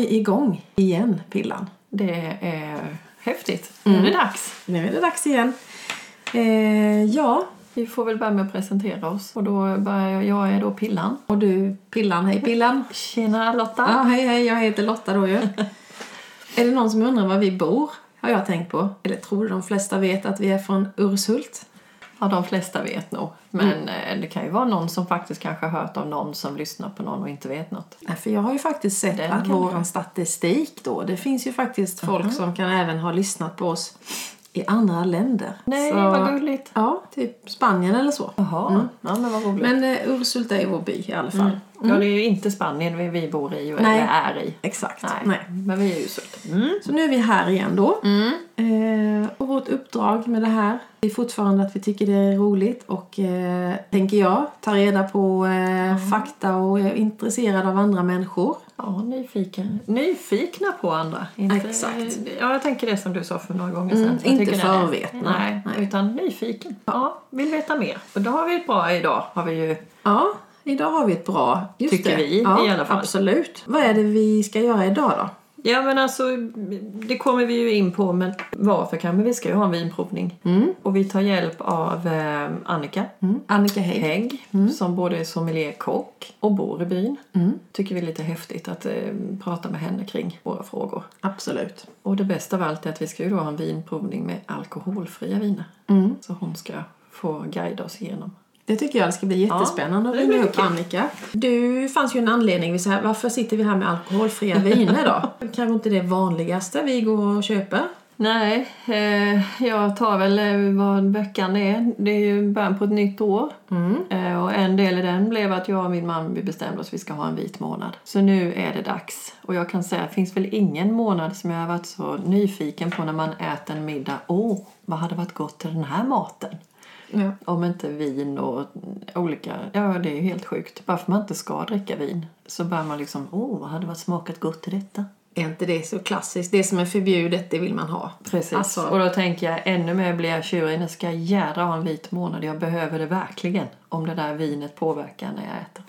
vi igång igen, Pillan. Det är häftigt. Nu är det dags. Nu är det dags igen. Eh, ja, Vi får väl börja med att presentera oss. Och då börjar jag, jag är då Pillan. och du Pillan, hej Pillan. Tjena Lotta! Ja, hej hej, jag heter Lotta då ju. är det någon som undrar var vi bor? Har jag tänkt på. Eller tror de flesta vet att vi är från Urshult. Ja, de flesta vet nog. Men eh, det kan ju vara någon som faktiskt kanske har hört av någon som lyssnar på någon och inte vet något. Nej, För jag har ju faktiskt sett Den att vår statistik då, det finns ju faktiskt folk som kan även ha lyssnat på oss i andra länder. Nej, Så- vad gulligt. Ja, typ Spanien eller så. Jaha, ja men vad roligt. Men eh, Urshult är vår by i alla fall. Ja, det är ju inte Spanien vi, vi bor i Nej. eller är i. Exakt. Nej, Nej. men vi är ju Sult. Mm. Så nu är vi här igen då. Eh, och vårt uppdrag med det här är fortfarande att vi tycker det är roligt och eh, tänker jag ta reda på eh, fakta och är intresserad av andra människor. Ja, nyfiken. nyfikna på andra. Inte, Exakt. Ja, jag tänker det som du sa för några gånger sedan. Mm, inte förvetna. Nej, Nej. utan nyfiken. Ja, vill veta mer. Och då har vi ett bra idag. Har vi ju Ja, idag har vi ett bra. Just Tycker det. vi, ja, i alla fall. Absolut. Vad är det vi ska göra idag då? Ja men alltså, det kommer vi ju in på men varför kan men vi ska ju ha en vinprovning. Och vi tar hjälp av eh, Annika Mm. Annika Hägg. Hägg som både är sommelier kock och bor i byn. Tycker vi är lite häftigt att eh, prata med henne kring våra frågor. Absolut. Och det bästa av allt är att vi ska ju då ha en vinprovning med alkoholfria viner. Så hon ska få guida oss igenom. Det tycker jag ska bli jättespännande Ja, att ringa upp. Annika. Du fanns ju en anledning. Så här, varför sitter vi här med alkoholfria viner då? Kanske inte det vanligaste vi går och köper. Nej, eh, jag tar väl eh, vad veckan är. Det är ju början på ett nytt år. Eh, och en del i den blev att jag och min man vi bestämde oss att vi ska ha en vit månad. Så nu är det dags. Och jag kan säga, det finns väl ingen månad som jag har varit så nyfiken på när man äter en middag. Åh, vad hade varit gott till den här maten? Ja. Om inte vin och olika... Ja, det är ju helt sjukt. Bara för man inte ska dricka vin så börjar man liksom, åh, vad hade varit smakat gott till detta? Är inte det så klassiskt? Det som är förbjudet, det vill man ha. Precis. Alltså- Och då tänker jag ännu mer blir jag tjurig. Nu ska jag jädra ha en vit månad. Jag behöver det verkligen. Om det där vinet påverkar när jag äter.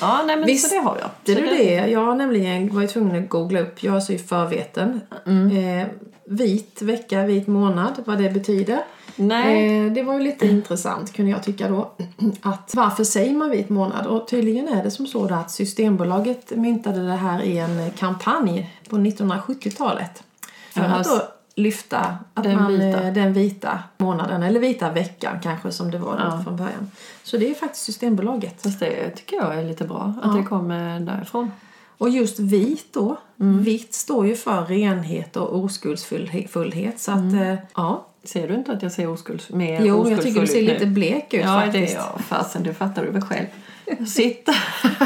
Ja, nej men Visst, så det har jag. Det Så är det. Jag har nämligen varit tvungen att googla upp. Jag är så i förveten. Eh, vit vecka, vit månad, vad det betyder. Nej. Eh, det var ju lite intressant kunde jag tycka då. Att varför säger man vit månad? Och tydligen är det som så att Systembolaget myntade det här i en kampanj på 1970-talet. För Jaha, att då lyfta att den man, vita. eh, den vita månaden, eller vita veckan kanske som det var Ja. från början. Så det är faktiskt Systembolaget. Fast det tycker jag är lite bra. Att det kommer därifrån. Och just vit då, Mm. vitt står ju för renhet och oskuldsfullhet. Så att, eh, ja. Ser du inte att jag ser oskulds, mer Jo, jag oskuldsfull tycker du ser lite blek ut Ja, faktiskt. det jag. Fasen, du fattar du väl själv. Sitta.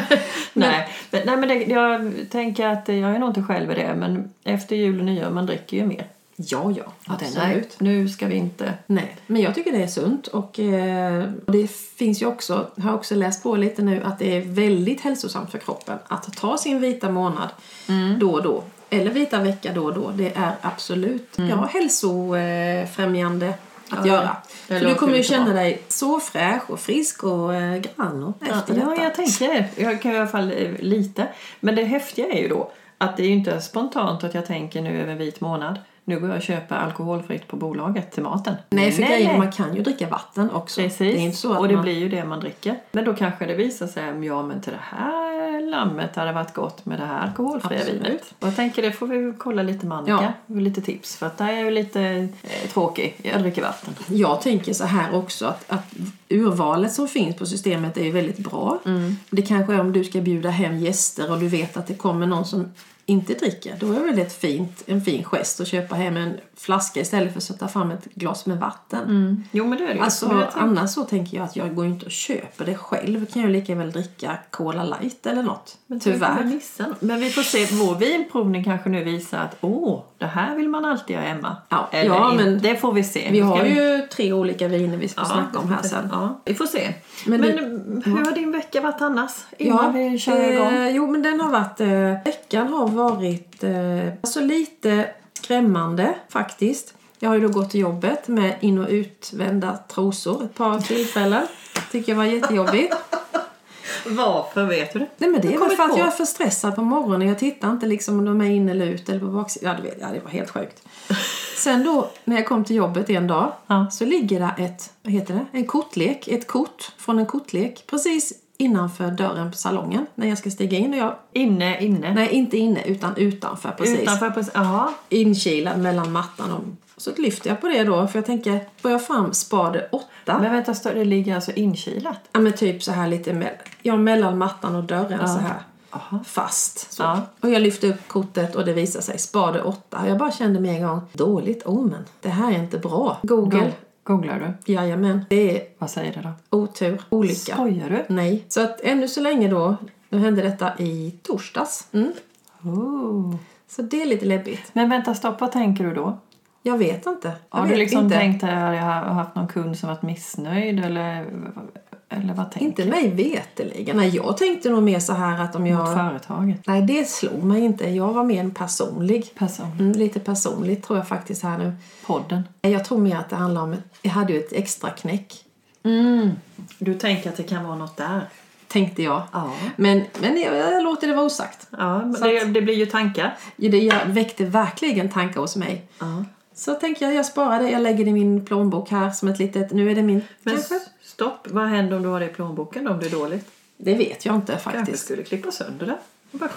nej, men, nej, men det, jag tänker att jag är nog inte själv i det. Men efter jul och nyår, man dricker ju mer. Ja, ja, det- absolut. Nej, nu ska vi inte... Nej, men jag tycker det är sunt och eh, det finns ju också, har jag också läst på lite nu, att det är väldigt hälsosamt för kroppen att ta sin vita månad Mm. då och då. Eller vita vecka då och då. Det är absolut ja, hälsofrämjande att Mm. Ja, göra. det För du kommer ju känna bra. dig så fräsch och frisk och eh, grann efter ja, detta. jag tänker det. Jag kan i alla fall eh, lite. Men det häftiga är ju då att det är ju inte spontant att jag tänker nu över vit månad. Nu går jag och köper alkoholfritt på bolaget till maten. Nej, för grejen är man kan ju dricka vatten också. Precis, Det är inte så att och det man... blir ju det man dricker. Men då kanske det visar sig, ja men till det här lammet hade varit gott med det här alkoholfria Absolut. vinet. Och jag tänker det får vi kolla lite med Annika. Lite tips, för att där är jag ju lite eh, tråkig. Jag dricker vatten. Jag tänker så här också att, att urvalet som finns på systemet är ju väldigt bra. Mm. Det kanske är om du ska bjuda hem gäster och du vet att det kommer någon som inte dricker. Då är det väl ett fint, en fin gest att köpa hem en flaska istället för att sätta fram ett glas med vatten. Jo men det är det. Alltså annars så tänker jag att jag går inte och köper det själv. Kan jag lika väl dricka Cola light eller något. Men vi Tyvärr. Men vi får se. Vår vinprovning kanske nu visar att åh, det här vill man alltid ha hemma. Ja, Eller ja, inte. men det får vi se. Vi har ju tre olika viner vi ska Ja, snacka om här sen. Ja, vi får se. Men Men, du- hur har din vecka varit annars? Innan vi kör eh, igång. Jo, men den har varit... Eh, veckan har varit eh, alltså lite skrämmande faktiskt. Jag har ju då gått till jobbet med in och utvända trosor ett par tillfällen. Tycker jag var jättejobbigt. Varför vet du det? Nej men det är väl för att på. jag är för stressad på morgonen. Jag tittar inte liksom om de är inne eller ute eller på baksidan. Ja, ja, det var helt sjukt. Sen då när jag kom till jobbet en dag Ja. så ligger det ett, vad heter det? En kortlek, ett kort från en kortlek precis innanför dörren på salongen när jag ska stiga in. Och jag, Inne, inne. nej, inte inne utan utanför precis. Utanför. Jaha. Inkilad mellan mattan och så lyfter jag på det då för jag tänker, får jag fram spade 8? Men vänta, stå- det ligger alltså inkilat? Ja men typ så här lite med, ja, mellan mattan och dörren så här. Aha. Fast. Ja. Och jag lyfte upp kortet och det visade sig spade 8. Jag bara kände med en gång, dåligt omen. Det här är inte bra. Google, Googlar du? jajamän. Det är Vad säger det då? otur, olycka. Skojar du? Nej. Så att ännu så länge då, nu hände detta i torsdags. Mm. Oh. Så det är lite läbbigt. Men vänta, stopp. Vad tänker du då? Jag vet inte. Jag Har du vet liksom inte. tänkt att jag har haft någon kund som varit missnöjd eller, eller vad tänker Inte mig veteligen. Nej, jag tänkte nog mer så här att om du? Mot jag... företaget? Nej, det slog mig inte. Jag var mer en personlig. Person? Mm, lite personligt tror jag faktiskt här nu. Podden? Jag tror mer att det handlar om... Jag hade ju ett extra knäck. Mm. Du tänker att det kan vara något där? Tänkte jag. Ja. Men, men jag, jag låter det vara osagt. Ja, det, det blir ju tankar. Ja, Det jag väckte verkligen tankar hos mig. Ja. Så tänker jag, jag sparar det. Jag lägger det i min plånbok här som ett litet... Nu är det min... Men kanske? Stopp, vad händer om du har det i plånboken om det är dåligt? Det vet jag inte Kanske faktiskt. skulle klippa sönder det.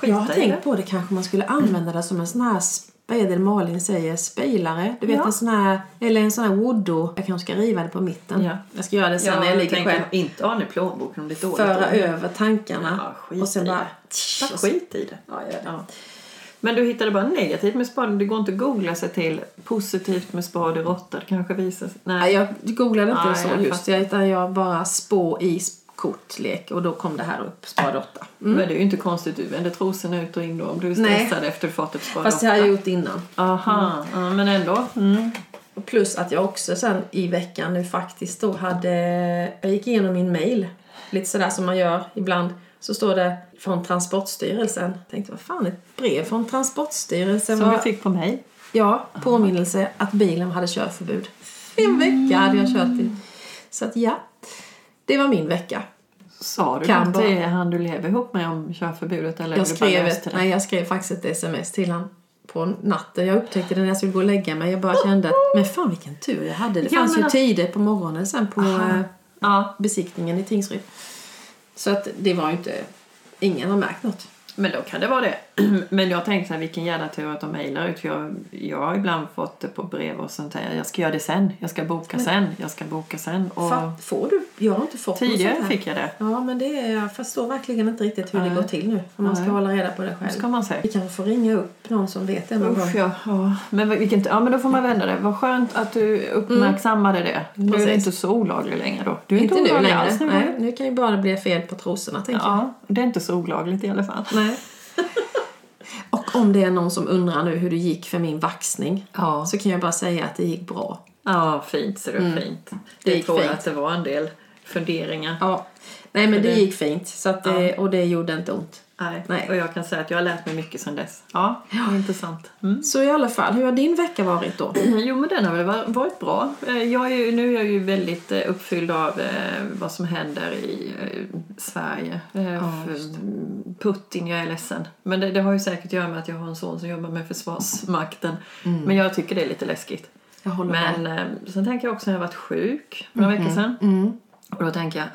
Jag har tänkt det. på det kanske man skulle använda det som en sån här vad är det Malin säger? Spejlare? Du vet Ja. en sån här, eller en sån här woodo. Jag kanske ska riva det på mitten. Ja. Jag ska göra det sen när jag ligger själv. inte ha i plånboken om det är dåligt. Föra över tankarna. Ja, skit och sen bara... det. Bara skit i det. Ja, gör det. Ja. Men du hittade bara negativt med spade. Det går inte att googla sig till positivt med spade råttor. Kanske visar sig. Nej, Nej. jag googlade inte Nej, så jag just. Jag, utan jag bara spå i kortlek och då kom det här upp, spade 8. Men det är ju inte konstigt. Du vänder trosorna ut och in då om du är Nej. stressad efter att du fått ett spade Fast det har jag gjort innan. Aha, ja, men ändå. Mm. Plus att jag också sen i veckan nu faktiskt då hade... Jag gick igenom min mail. Lite sådär som man gör ibland. Så står det från Transportstyrelsen. Jag tänkte, vad fan, ett brev från Transportstyrelsen? Som du fick på mig. Ja, påminnelse att bilen hade körförbud. En vecka hade jag kört i. Så att ja, det var min vecka. Sa du Kan något bara. han du lever ihop med om körförbudet? Eller Jag skrev, ett, det? nej, jag skrev faktiskt ett sms till honom på natten. Jag upptäckte det när jag skulle gå och lägga mig. Jag bara kände att, men fan vilken tur jag hade. Det Ja, fanns ju att- tider på morgonen sen på eh, Ja, besiktningen i Tingsryd. Så att det var ju inte, ingen har märkt något. men då kan det vara det. Men jag tänkte så här, vilken jävla tur att de mejlar ut. För jag, jag har ibland fått det på brev och sånt där. Jag ska göra det sen. Jag ska boka sen. Jag ska boka sen. Och Fa- får du? Jag har inte fått tidigare fick jag det. Ja, men det är, jag förstår verkligen inte riktigt hur det Nej. går till nu. Om man ska Nej. hålla reda på det själv. ska man säga. Vi kanske får ringa upp någon som vet det någon. Usch ja, ja. Men, vilken, ja, men då får man vända det. Vad skönt att du uppmärksammade det. Nu är det Precis. inte så olagligt längre då. Du är Inte inte, nu olaglig längre. alls nu. Nej, nu kan ju bara bli fel på trosorna, tänker jag. Ja, det är inte så olagligt i alla fall. Nej. Och om det är någon som undrar nu hur det gick för min vaxning Ja. så kan jag bara säga att det gick bra. Ja, fint ser du. Fint. Det gick tror jag fint. att det var en del funderingar. Ja. Nej, men det det- gick fint. Så att det, Och det gjorde inte ont. Nej. Nej. Och jag kan säga att jag har lärt mig mycket sedan dess. Ja, är intressant. Mm. Så i alla fall, hur har din vecka varit då? Jo, men den har väl va- varit bra. Eh, Jag är ju, nu är jag ju väldigt eh, uppfylld av eh, vad som händer i Sverige. Ja, Putin, jag är ledsen. Men det, det har ju säkert att göra med att jag har en son som jobbar med Försvarsmakten. Mm. Men jag tycker det är lite läskigt. Jag håller med. Men eh, sen tänker jag också när jag varit sjuk för några veckor sedan. Mm. Och då tänker jag,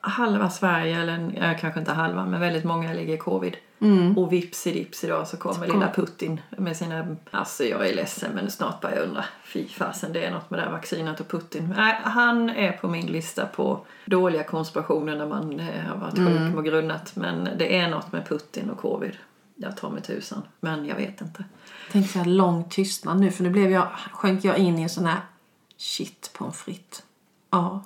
halva Sverige, eller kanske inte halva, men väldigt många ligger i covid. Mm. Och vips i dips idag så kommer lilla Putin med sina... Alltså jag är ledsen men snart börjar jag undra. Fy fasen, det är något med det här vaccinet och Putin. Nej, han är på min lista på dåliga konspirationer när man eh, har varit sjuk och grunnat. Men det är något med Putin och covid. Jag tar mig tusan, men jag vet inte. Tänk så här lång tystnad nu för nu blev jag, sjönk jag in i en sån här shit pommes frites. Ja.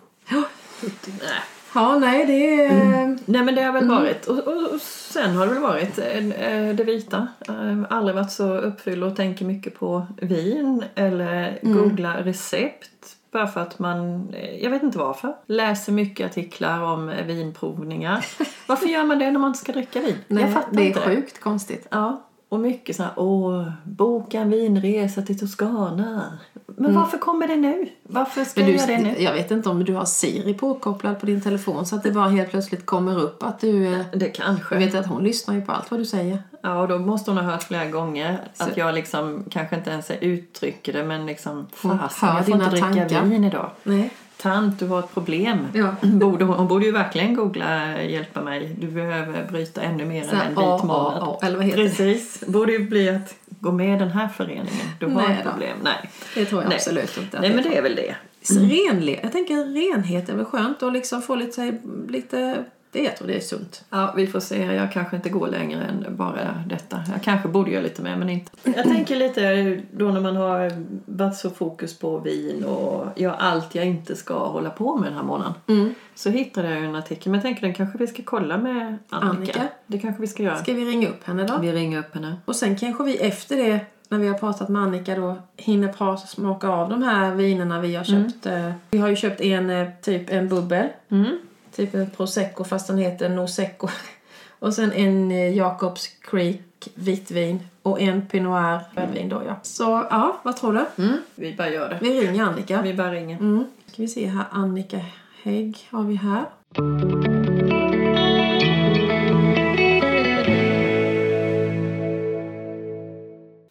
Nej. Ja, nej det är... Nej men det har väl varit. Och, och, och sen har det väl varit eh, eh, det vita. Eh, Aldrig varit så uppfylld och tänker mycket på vin eller googla recept. Bara för att man, jag vet inte varför, läser mycket artiklar om vinprovningar. Varför gör man det när man ska dricka vin? Nej, jag fattar det är inte sjukt konstigt. Ja, och mycket så här, åh, boka en vinresa till Toscana. Men varför kommer det nu? Varför ska Men jag det du, nu? jag vet inte om du har Siri påkopplad på din telefon så att det bara helt plötsligt kommer upp att du... eh, Det kanske. Jag vet att hon lyssnar ju på allt vad du säger. Ja, och då måste hon ha hört flera gånger Så- att jag liksom kanske inte ens uttrycker det men liksom fasen, jag får inte dricka tankar. vin idag. Nej. Tant, du har ett problem. Ja. Borde, hon, borde ju verkligen googla hjälpa mig. Du behöver bryta ännu mer än en vit månad. A, eller vad heter det? Precis. Borde ju bli att gå med i den här föreningen. Du har Nej ett då. problem. Nej. Det tror jag Nej. absolut inte. Nej, men det är väl det. Så renlighet. Jag tänker renhet är väl skönt och liksom få lite, lite... Det, jag tror det är sunt. Ja, vi får se. Jag kanske inte går längre än bara detta. Jag kanske borde göra lite mer, men inte. Jag tänker lite då när man har varit så fokus på vin och gör allt jag inte ska hålla på med den här månaden. Mm. Så hittade jag en artikel, men jag tänker den kanske vi ska kolla med Annika. Annika? Det kanske vi ska göra. Ska vi ringa upp henne då? Vi ringer upp henne. Och sen kanske vi efter det, när vi har pratat med Annika då, hinner prata, smaka av de här vinerna vi har köpt. Eh, Vi har ju köpt en, eh, typ en bubbel. Mm. Typ en prosecco fast den heter Nosecco. Och sen en eh, Jacobs Creek vitvin och en Pinot Noir rödvin då ja. Så ja, vad tror du? Mm. Vi bara gör det. Vi ringer Annika. Vi bara ringer. Mm. Ska vi se här, Annika Hägg har vi här.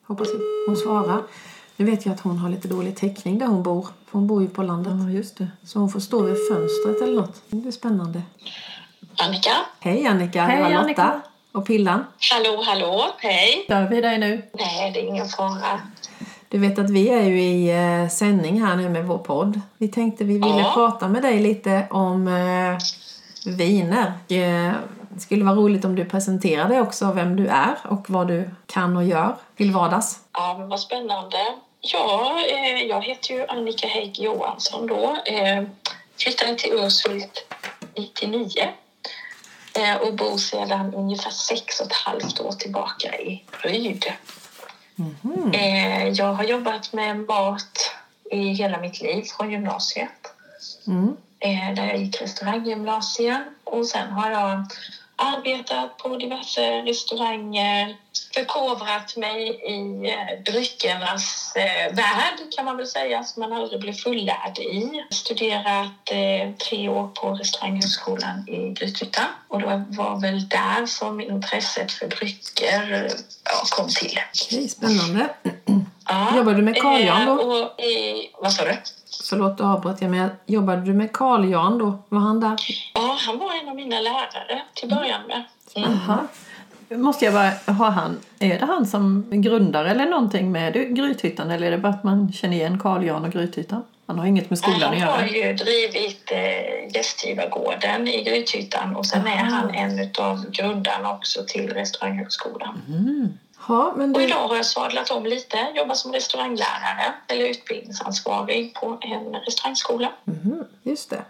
Hoppas hon svarar. Nu vet jag att hon har lite dålig täckning där hon bor. För hon bor ju på landet. Ja, just det. Så hon får stå vid fönstret eller något. Det blir spännande. Annika? Hej Annika, Hej, Lotta. Annika. Och Pillan. Hallå, hallå, hej. Stör vi dig nu? Nej, det är ingen fara. Du vet att vi är ju i eh, sändning här nu med vår podd. Vi tänkte vi ville Ja. prata med dig lite om eh, viner. Eh, det skulle vara roligt om du presenterade också vem du är och vad du kan och gör till vardags. Ja, men vad spännande. Ja, eh, jag heter ju Annika Hägg Johansson då. Eh, flyttade till Urshult 99 eh, och bor sedan ungefär sex och ett halvt år tillbaka i Ryd. Eh, jag har jobbat med mat i hela mitt liv från gymnasiet. Mm. eh, där jag gick restauranggymnasium. Och sen har jag arbetat på diverse restauranger, förkovrat mig i eh, dryckernas eh, värld kan man väl säga, som man aldrig blir fullärd i. Studerat eh, tre år på restauranghögskolan i Grythyttan och det var väl där som intresset för drycker kom till. Okej, spännande. Ja, Jobbar du med Carl Jan då? Och, vad sa du? Förlåt, då avbröt jag med. Jobbade du med Carl Jan då? Var han där? Ja, han var en av mina lärare till början med. Mm. Aha. Måste jag bara ha han, är det han som grundar eller någonting med Grythyttan eller är det bara att man känner igen Carl Jan och Grythyttan? Han har inget med skolan att Han göra. har ju drivit eh, Gästgivargården i Grythyttan och sen är Aha. han en av grundarna också till Restauranghögskolan. Mm. Ja, men Och du... idag har jag sadlat om lite, jobbar som restauranglärare eller utbildningsansvarig på en restaurangskola. Mhm, just det.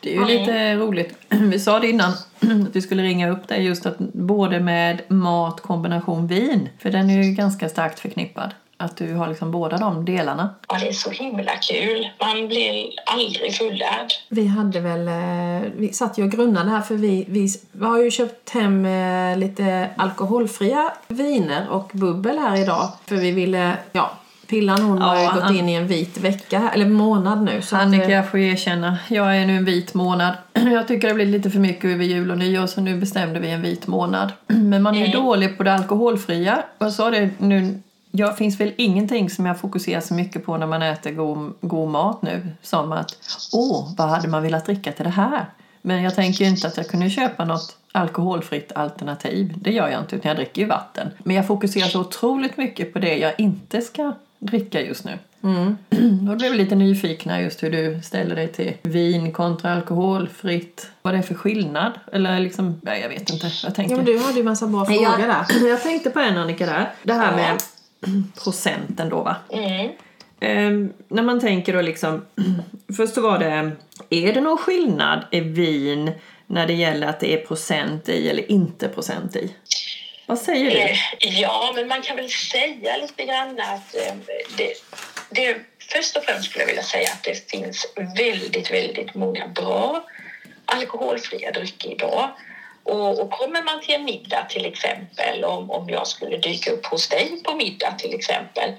Det är ju lite roligt. Vi sa det innan att vi skulle ringa upp dig just att både med mat kombination vin, för den är ju ganska starkt förknippad. Att du har liksom båda de delarna. Ja, det är så himla kul. Man blir aldrig fullärd. Vi hade väl, eh, vi satt ju och grunnade här för vi, vi, vi har ju köpt hem eh, lite alkoholfria viner och bubbel här idag. För vi ville, ja, Pillan hon har ju Ja, gått han- in i en vit vecka, eller månad nu. Så att, Annika, eh, jag får erkänna. Jag är nu en vit månad. Jag tycker det blir lite för mycket över jul och nyår så nu bestämde vi en vit månad. Men man är ju Mm. dålig på det alkoholfria. Och jag sa det nu, jag finns väl ingenting som jag fokuserar så mycket på när man äter god, god mat nu som att åh, vad hade man velat dricka till det här? Men jag tänker inte att jag kunde köpa något alkoholfritt alternativ. Det gör jag inte, utan jag dricker ju vatten. Men jag fokuserar så otroligt mycket på det jag inte ska dricka just nu. mm. Då blev vi lite nyfikna just hur du ställer dig till vin kontra alkoholfritt. Vad det är för skillnad? Eller liksom, ja, jag vet inte. Jag tänker. ja, men du hade ju massa bra frågor där. jag, jag tänkte på en Annika där. Det här med procenten då va. Mm. Ehm, när man tänker då liksom, först så var det, är det någon skillnad i vin när det gäller att det är procent i eller inte procent i? Vad säger du? Eh, Ja, men man kan väl säga lite grann att eh, det, det, först och främst skulle jag vilja säga att det finns väldigt, väldigt många bra alkoholfria drycker idag. Och, och kommer man till en middag till exempel, om, om jag skulle dyka upp hos dig på middag till exempel,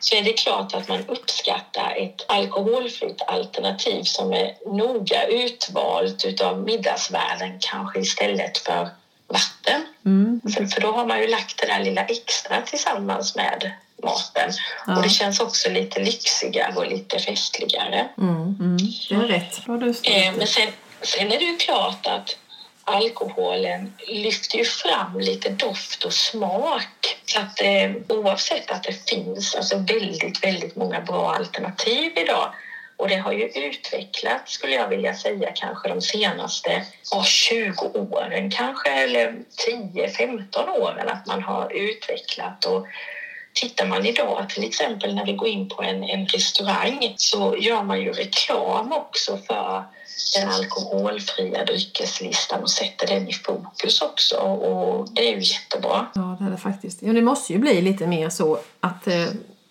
så är det klart att man uppskattar ett alkoholfritt alternativ som är noga utvalt utav middagsvärden kanske istället för vatten. Mm. För, för då har man ju lagt det där lilla extra tillsammans med maten. Ja. Och det känns också lite lyxigare och lite festligare. Mm, mm. Det är rätt. Eh, men sen, sen är det ju klart att alkoholen lyfter ju fram lite doft och smak. Så att eh, oavsett att det finns alltså väldigt, väldigt många bra alternativ idag och det har ju utvecklats, skulle jag vilja säga, kanske de senaste 20 åren kanske, eller 10-15 åren, att man har utvecklat. Och tittar man idag, till exempel när vi går in på en, en restaurang, så gör man ju reklam också för den alkoholfria dryckeslistan och sätter den i fokus också. Och det är ju jättebra. Ja, det är det faktiskt. Ja, det måste ju bli lite mer så att eh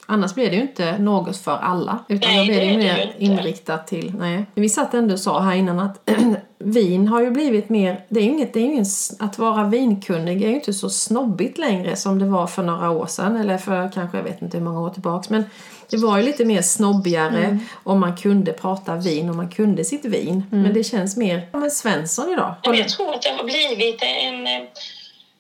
Annars blir det ju inte något för alla. Utan nej, då blir det, ju mer det inriktat till... Nej. Vi satt ändå och sa här innan att vin har ju blivit mer... Det är inget, det är ingen, att vara vinkunnig är ju inte så snobbigt längre som det var för några år sedan. Eller för kanske, jag vet inte hur många år tillbaks. Men det var ju lite mer snobbigare mm. om man kunde prata vin och man kunde sitt vin. Mm. Men det känns mer som en Svensson idag. Jag tror att det har blivit en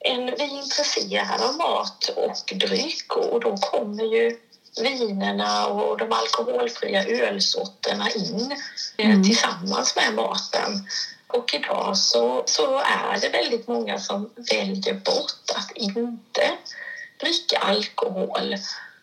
en, vi är intresserade av mat och dryck och då kommer ju vinerna och de alkoholfria ölsorterna in eh, mm. tillsammans med maten. Och idag så, så är det väldigt många som väljer bort att inte dricka alkohol.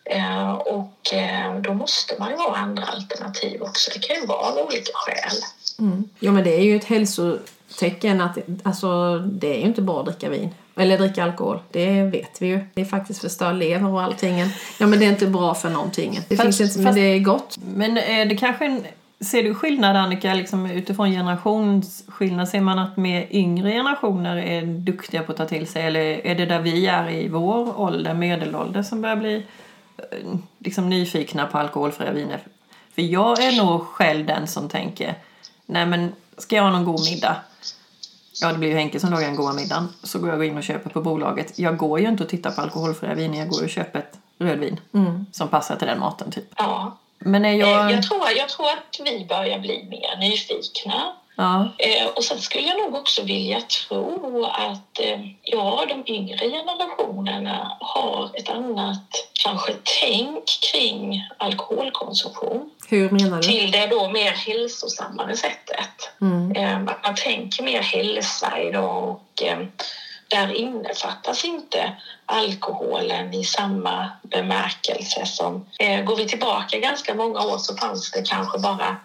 Eh, och eh, då måste man ju ha andra alternativ också. Det kan ju vara av olika skäl. Mm. Ja men det är ju ett hälsotecken att alltså, det är ju inte bra att dricka vin. Eller dricka alkohol, det vet vi ju. Det är faktiskt förstör lever och allting. Ja men det är inte bra för någonting. Det fast, finns inte, men det är gott. Men är det kanske en, Ser du skillnad Annika, liksom utifrån generationsskillnad? Ser man att mer yngre generationer är duktiga på att ta till sig? Eller är det där vi är i vår ålder, medelålder, som börjar bli eh, liksom, nyfikna på alkoholfria viner? För jag är nog själv den som tänker, nej men ska jag ha någon god middag? Ja, det blir ju Henke som lagar den goda middagen. Så går jag in och köper på bolaget. Jag går ju inte och tittar på alkoholfria viner. Jag går och köper ett rödvin mm. som passar till den maten. Typ. Ja. Men är jag... Jag, tror, jag tror att vi börjar bli mer nyfikna. Ja. Eh, och sen skulle jag nog också vilja tro att eh, ja, de yngre generationerna har ett annat kanske tänk kring alkoholkonsumtion. Hur menar du? Till det då mer hälsosammare sättet. Mm. Eh, att man tänker mer hälsa idag och där innefattas inte alkoholen i samma bemärkelse som... Eh, går vi tillbaka ganska många år så fanns det kanske bara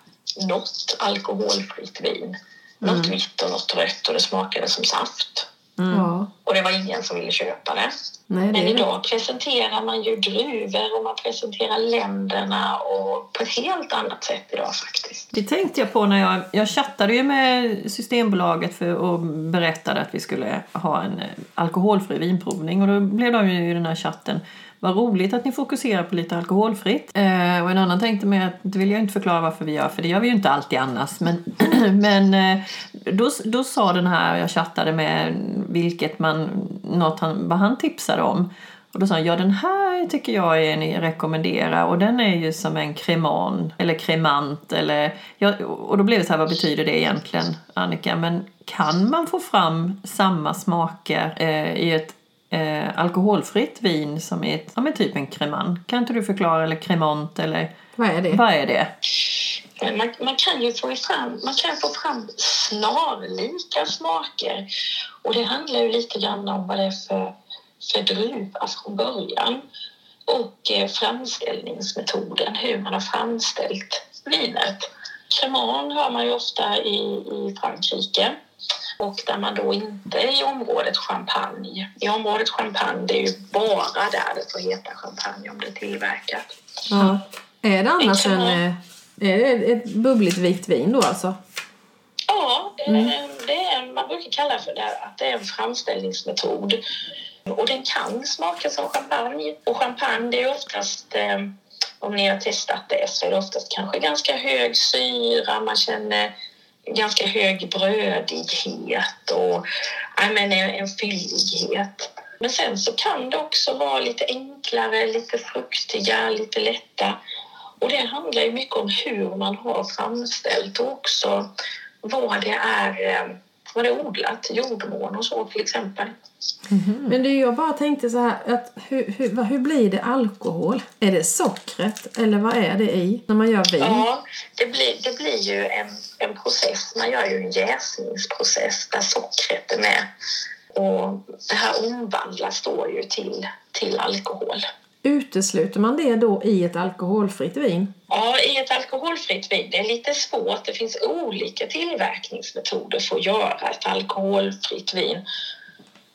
något alkoholfritt vin. Mm. Något vitt och något rött och det smakade som saft. Mm. Och det var ingen som ville köpa det. Nej, det Men idag presenterar man ju druvor och man presenterar länderna och på ett helt annat sätt idag faktiskt. Det tänkte jag på när jag, jag chattade ju med Systembolaget för och berättade att vi skulle ha en alkoholfri vinprovning och då blev de ju i den här chatten vad roligt att ni fokuserar på lite alkoholfritt. Eh, och en annan tänkte mig att det vill jag inte förklara varför vi gör, för det gör vi ju inte alltid annars. Men, men eh, då, då sa den här, jag chattade med vilket man, något han, vad han tipsade om. Och då sa han, ja den här tycker jag är ni rekommenderar och den är ju som en kreman eller kremant eller ja, och då blev det så här, vad betyder det egentligen Annika? Men kan man få fram samma smaker eh, i ett eh, alkoholfritt vin som är ett, ja, typ en cremant. Kan inte du förklara, eller cremant eller vad är det? Vad är det? Man, man, kan ju få fram, man kan få fram snarlika smaker och det handlar ju lite grann om vad det är för, för druva från början och eh, framställningsmetoden, hur man har framställt vinet. Cremant har man ju ofta i, i Frankrike och där man då inte är i området champagne. I området champagne, det är ju bara där det får heta champagne om det är tillverkat. Ja. Är det annars en, eh, är det ett bubbligt vitt vin då alltså? Ja, det är, mm. det är, man brukar kalla för det att det är en framställningsmetod. Och den kan smaka som champagne. Och champagne det är oftast, eh, om ni har testat det, så är det oftast kanske ganska hög syra, man känner ganska hög brödighet och I mean, en, en fyllighet. Men sen så kan det också vara lite enklare, lite fruktiga, lite lätta. Och det handlar ju mycket om hur man har framställt och också vad det är, eh, vad det odlat, jordmån och så till exempel. Men du, jag bara tänkte så här, att hur, hur, vad- hur blir det alkohol? Är det sockret eller vad är det i när man gör vin? Ja, det blir, det blir ju en, en process. Man gör ju en jäsningsprocess där sockret är med. Och det här omvandlas då ju till, till alkohol. Utesluter man det då i ett alkoholfritt vin? Ja, i ett alkoholfritt vin, det är lite svårt. Det finns olika tillverkningsmetoder för att göra ett alkoholfritt vin.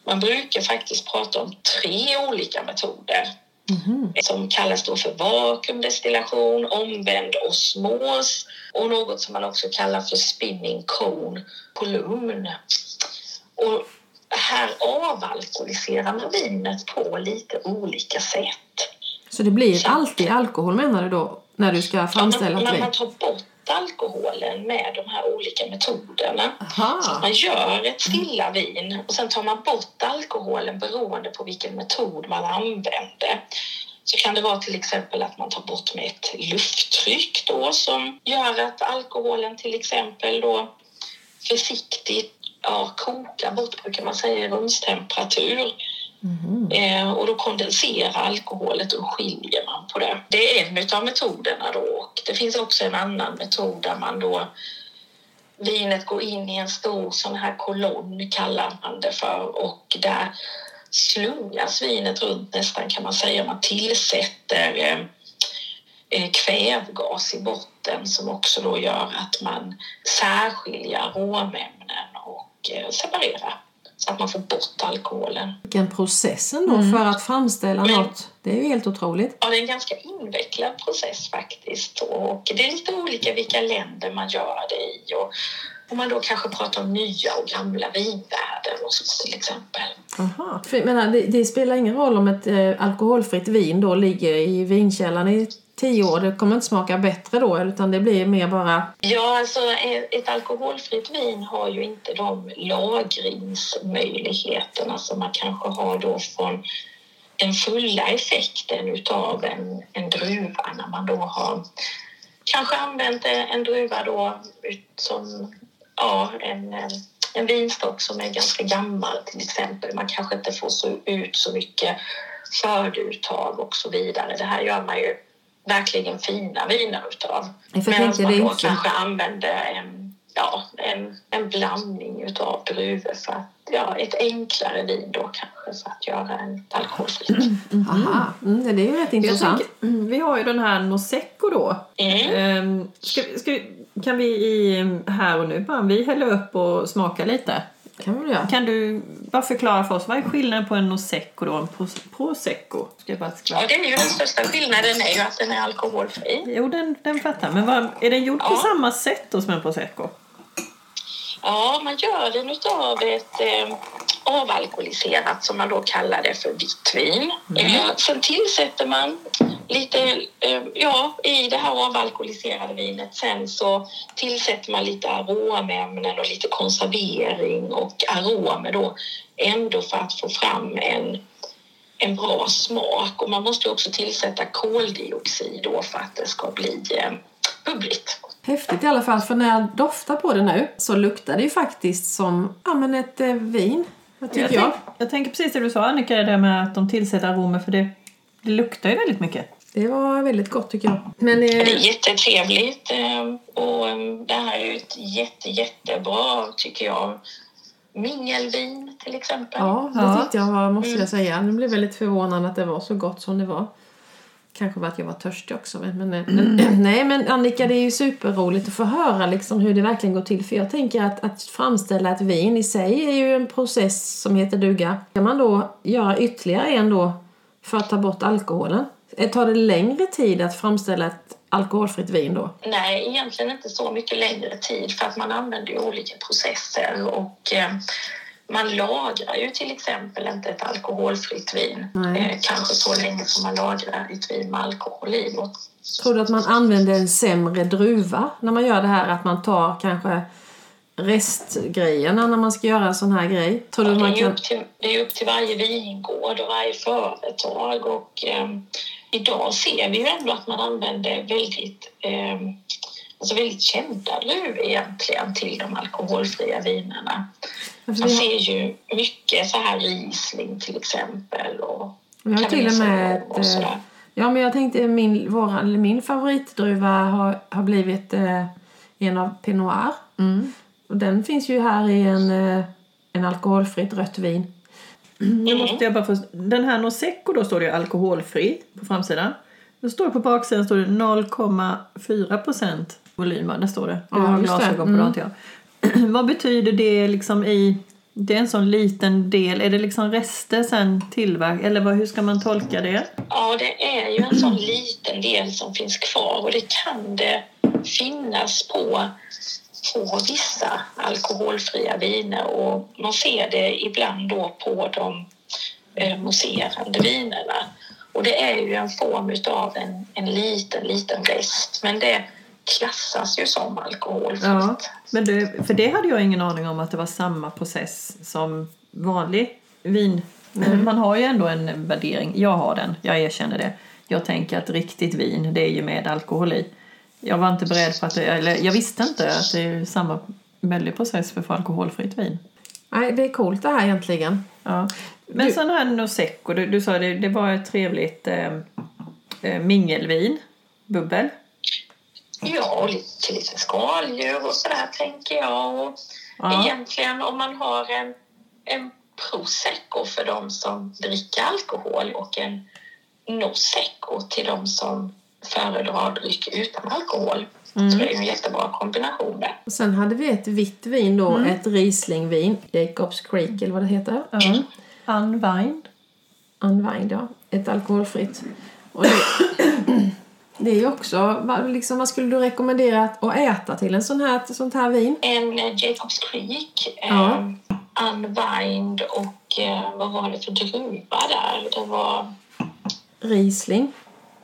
Man brukar faktiskt prata om tre olika metoder som kallas då för vakuumdestillation, omvänd osmos och något som man också kallar för spinning cone kolumn. Och här avalkoholiserar man vinet på lite olika sätt. Så det blir alltid alkohol menar du då? När du ska framställa ett man, man tar bort alkoholen med de här olika metoderna. Så att Aha. man gör ett stilla vin och sen tar man bort alkoholen beroende på vilken metod man använder. Så kan det vara till exempel att man tar bort med ett lufttryck då som gör att alkoholen till exempel då försiktigt ja, kokar bort brukar man säga i rumstemperatur. Eh, och då kondenserar alkoholet och skiljer man på det. Det är en av metoderna då. Och det finns också en annan metod där man då vinet går in i en stor sån här kolonn kallar man det för och där slungas vinet runt nästan kan man säga. Man tillsätter eh, eh, kvävgas i botten som också då gör att man särskiljer aromämnen eh, separerar så att man får bort alkoholen. Vilken processen då för att framställa Mm. något. Det är ju helt otroligt. Ja, det är en ganska invecklad process faktiskt och det är lite olika vilka länder man gör det i och om man då kanske pratar om nya och gamla vinvärden och så till exempel. Aha. För, menar, det, det spelar ingen roll om ett eh, alkoholfritt vin då ligger i vinkällaren i tio år. Det kommer inte smaka bättre då utan det blir mer bara... Ja, alltså ett alkoholfritt vin har ju inte de lagringsmöjligheterna som man kanske har då från den fulla effekten utav en, en druva när man då har kanske använt en druva då som ja, en, en, en vinstock som är ganska gammal till exempel. Man kanske inte får så, ut så mycket skördeuttag och så vidare. Det här gör man ju verkligen fina viner utav. Medan man då också. kanske använder en, ja, en, en blandning utav druvor för att, ja, ett enklare vin då kanske för att göra en alkoholfritt. Aha, mm, det är ju rätt intressant. tänker, mm, vi har ju den här Nosecco då. Mm. Ehm, ska, ska, kan vi i, här och nu bara vi hälla upp och smaka lite? Kan vi göra. Kan du bara förklara för oss, vad är skillnaden på en Nosecco och en Pros- Prosecco? Ska jag bara Ja, det är ju den största skillnaden är ju att den är alkoholfri. Jo, den, den fattar Men vad, är den gjord på Ja. samma sätt då som en Prosecco? Ja, man gör den utav ett eh, avalkoholiserat som man då kallar det för vitt vin. Eh, sen tillsätter man lite, eh, ja, i det här avalkoholiserade vinet sen så tillsätter man lite aromämnen och lite konservering och aromer då ändå för att få fram en en bra smak och man måste också tillsätta koldioxid då för att det ska bli eh, bubbligt. Häftigt i alla fall, för när jag doftar på det nu så luktar det ju faktiskt som ja, men ett eh, vin. Vad tycker Jag, jag? tänk, jag tänker precis det du sa Annika, det med att de tillsätter aromer för det, det luktar ju väldigt mycket. Det var väldigt gott tycker jag. Men Det eh, är jättetrevligt eh, och eh, det här är ju ett jätte, jättebra, tycker jag, mingelvin till exempel. ja, det tyckte jag var, måste jag säga. Nu blev väldigt förvånad att det var så gott som det var. Kanske var att jag var törstig också. Men, men, men, nej men Annika, det är ju superroligt att få höra liksom hur det verkligen går till. För jag tänker att, att framställa ett vin i sig är ju en process som heter duga. Kan man då göra ytterligare en då för att ta bort alkoholen? Eh, Tar det längre tid att framställa ett alkoholfritt vin då? Nej, egentligen inte så mycket längre tid för att man använder ju olika processer och eh, man lagrar ju till exempel inte ett alkoholfritt vin eh, kanske så länge som man lagrar ett vin med alkohol i. Tror du att man använder en sämre druva när man gör det här? Att man tar kanske restgrejerna när man ska göra en sån här grej? Tror du det, man kan... upp till, det är upp till varje vingård och varje företag. Och, ehm, idag ser vi ju ändå att man använder väldigt, ehm, alltså väldigt kända druvor egentligen till de alkoholfria vinerna. Man vi har- ser ju mycket så här Riesling till exempel. Och Vi har till och med och eh. Ja, men jag tänkte min, våra, eller min favoritdruva har, har blivit eh, en av Pinot Noir. Mm. Och den finns ju här i en, eh, en alkoholfritt rött vin. Nu måste jag bara få... Den här Nosecco då står det ju alkoholfri på framsidan. Det står på baksidan står det 0,4 procent volymer. Det står det. Du Ja, har glasögon på, Mm. det har inte jag. Vad betyder det liksom i... Det är en sån liten del. Är det liksom rester sen tillverk... Eller vad, hur ska man tolka det? Ja, det är ju en sån liten del som finns kvar och det kan det finnas på, på vissa alkoholfria viner och man ser det ibland då på de eh, mousserande vinerna. Och det är ju en form av en, en liten, liten rest men det klassas ju som alkoholfritt. Ja, men det, för det hade jag ingen aning om att det var samma process som vanlig vin. Man har ju ändå en värdering. Jag har den, jag erkänner det. Jag tänker att riktigt vin, det är ju med alkohol i. Jag var inte beredd på att det, eller jag visste inte att det är samma väldig process för att få alkoholfritt vin. Nej, det är coolt det här egentligen. Ja. Men Du- sån här Nosecco, du, du sa det, det var ett trevligt eh, eh, mingelvin, bubbel. Ja, och lite, lite skaldjur och sådär tänker jag. Och Ja. Egentligen om man har en, en prosecco för de som dricker alkohol och en nosecco till de som föredrar dryck utan alkohol. Så det är en jättebra kombination där. Och sen hade vi ett vitt vin då, ett Rieslingvin, Jacobs Creek eller vad det heter. Ja. Unwind. Unwind, ja. Ett alkoholfritt. Och det, det är ju också, vad, liksom, vad skulle du rekommendera att, äta till en sån här, ett sånt här vin? En eh, Jacobs Creek, Ja. eh, Unwind och eh, vad var det för druva där? Det var Riesling.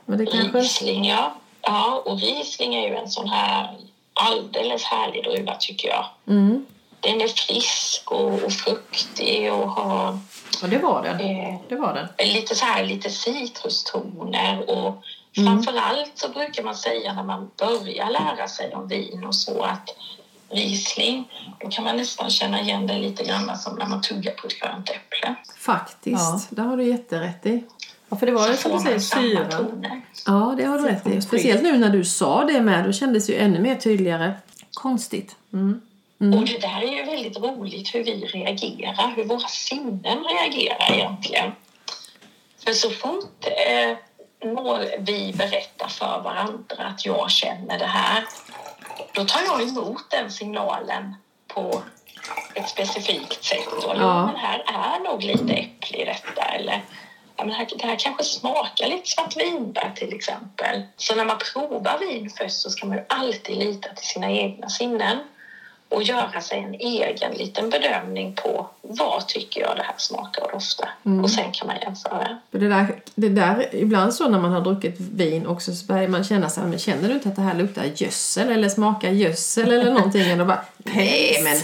Men det kanske... Riesling, ja. Ja, och Riesling är ju en sån här alldeles härlig druva tycker jag. Mm. Den är frisk och, och fruktig och har Ja, det var den. eh, Det var den. lite så här lite citrustoner och Mm. framförallt så brukar man säga när man börjar lära sig om vin och så att Riesling, då kan man nästan känna igen det lite grann som när man tuggar på ett grönt äpple. Faktiskt, Ja. det har du jätterätt i. Ja, för det var ju Så som du säger syran. toner. Ja, det har du rätt i. Speciellt nu när du sa det med, då kändes det ju ännu mer tydligare. Konstigt. Mm. Och det där är ju väldigt roligt hur vi reagerar, hur våra sinnen reagerar egentligen. För så fort eh, når vi berättar för varandra att jag känner det här, då tar jag emot den signalen på ett specifikt sätt. Och, Ja. men här är nog lite äpple i detta. Eller ja, men här, det här kanske smakar lite svartvinbär till exempel. Så när man provar vin först så ska man ju alltid lita till sina egna sinnen och göra sig en egen liten bedömning på vad tycker jag det här smakar och doftar. Och sen kan man jämföra. För det där, det där, ibland så när man har druckit vin också så börjar man känna så här, men känner du inte att det här luktar gödsel eller smakar gödsel eller någonting? Och bara, nej men,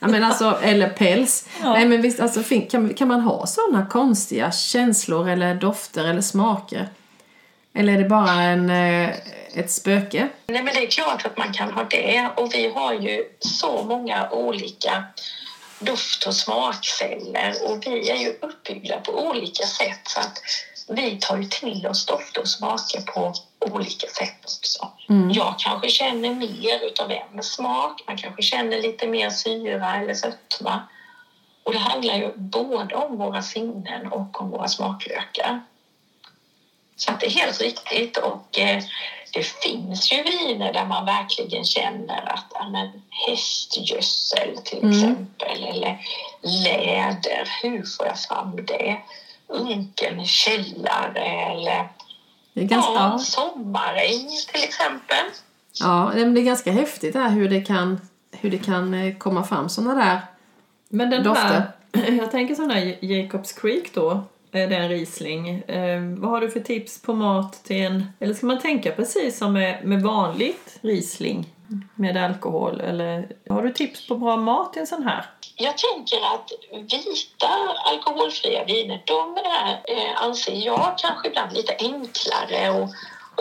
ja, men alltså, eller päls. Nej men visst, alltså, kan, kan man ha sådana konstiga känslor eller dofter eller smaker? Eller är det bara en, eh, ett spöke? Nej, men det är klart att man kan ha det. Och vi har ju så många olika doft och smakceller och vi är ju uppbyggda på olika sätt så att vi tar ju till oss dofter och smaker på olika sätt också. Jag kanske känner mer utav en smak, man kanske känner lite mer syra eller sötma. Och det handlar ju både om våra sinnen och om våra smaklökar. Så att det är helt riktigt. Och eh, det finns ju viner där man verkligen känner att ja, men, hästgödsel till exempel eller läder, hur får jag fram det? Unken källare eller Det är ganska, ja, sommaräng till exempel. Ja, men det är ganska häftigt det här hur det kan, hur det kan eh, komma fram sådana där Men den Dofter. här, jag tänker sån här Jacobs Creek då, det är en Riesling. Eh, vad har du för tips på mat till en, eller ska man tänka precis som med, med vanligt Riesling? med alkohol? Eller har du tips på bra mat i en sån här? Jag tänker att vita alkoholfria viner, de är, eh, anser jag, kanske ibland lite enklare att,